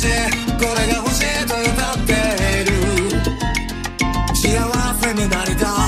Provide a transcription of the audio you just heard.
しいこれが欲しいと歌っている。幸せになりたい。